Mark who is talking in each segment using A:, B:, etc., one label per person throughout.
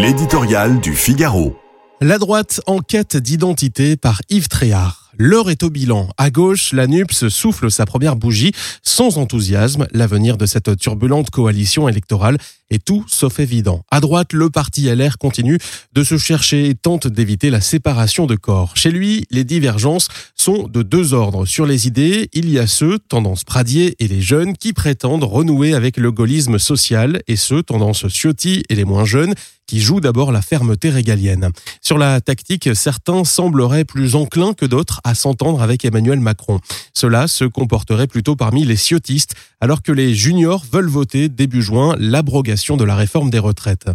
A: L'éditorial du Figaro.
B: La droite en quête d'identité par Yves Tréhard. L'heure est au bilan. À gauche, la NUPS souffle sa première bougie sans enthousiasme. L'avenir de cette turbulente coalition électorale est tout sauf évident. À droite, le parti LR continue de se chercher et tente d'éviter la séparation de corps. Chez lui, les divergences sont de deux ordres. Sur les idées, il y a ceux, tendance Pradier et les jeunes, qui prétendent renouer avec le gaullisme social et ceux, tendance Ciotti et les moins jeunes, qui jouent d'abord la fermeté régalienne. Sur la tactique, certains sembleraient plus enclins que d'autres à s'entendre avec Emmanuel Macron. Cela se comporterait plutôt parmi les ciotistes, alors que les juniors veulent voter début juin l'abrogation de la réforme des retraites.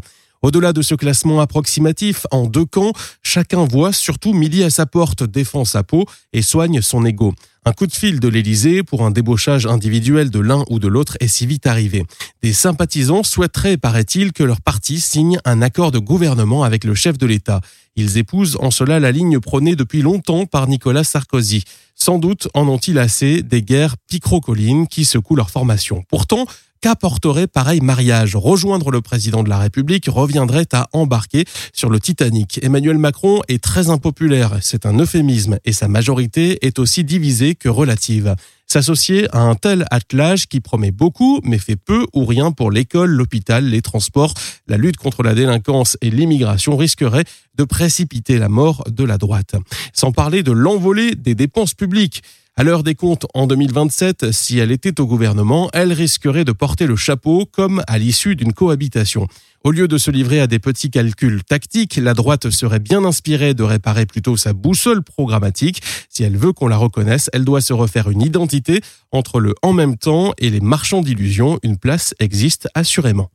B: Au-delà de ce classement approximatif, en deux camps, chacun voit surtout midi à sa porte, défend sa peau et soigne son ego. Un coup de fil de l'Élysée pour un débauchage individuel de l'un ou de l'autre est si vite arrivé. Des sympathisants souhaiteraient, paraît-il, que leur parti signe un accord de gouvernement avec le chef de l'État. Ils épousent en cela la ligne prônée depuis longtemps par Nicolas Sarkozy. Sans doute en ont-ils assez des guerres picrocolines qui secouent leur formation. Pourtant, qu'apporterait pareil mariage Rejoindre le président de la République reviendrait à embarquer sur le Titanic. Emmanuel Macron est très impopulaire, c'est un euphémisme, et sa majorité est aussi divisée que relative. S'associer à un tel attelage qui promet beaucoup mais fait peu ou rien pour l'école, l'hôpital, les transports, la lutte contre la délinquance et l'immigration risquerait de précipiter la mort de la droite. Sans parler de l'envolée des dépenses publiques. À l'heure des comptes en 2027, si elle était au gouvernement, elle risquerait de porter le chapeau comme à l'issue d'une cohabitation. Au lieu de se livrer à des petits calculs tactiques, la droite serait bien inspirée de réparer plutôt sa boussole programmatique. Si elle veut qu'on la reconnaisse, elle doit se refaire une identité entre le en même temps et les marchands d'illusions. Une place existe assurément.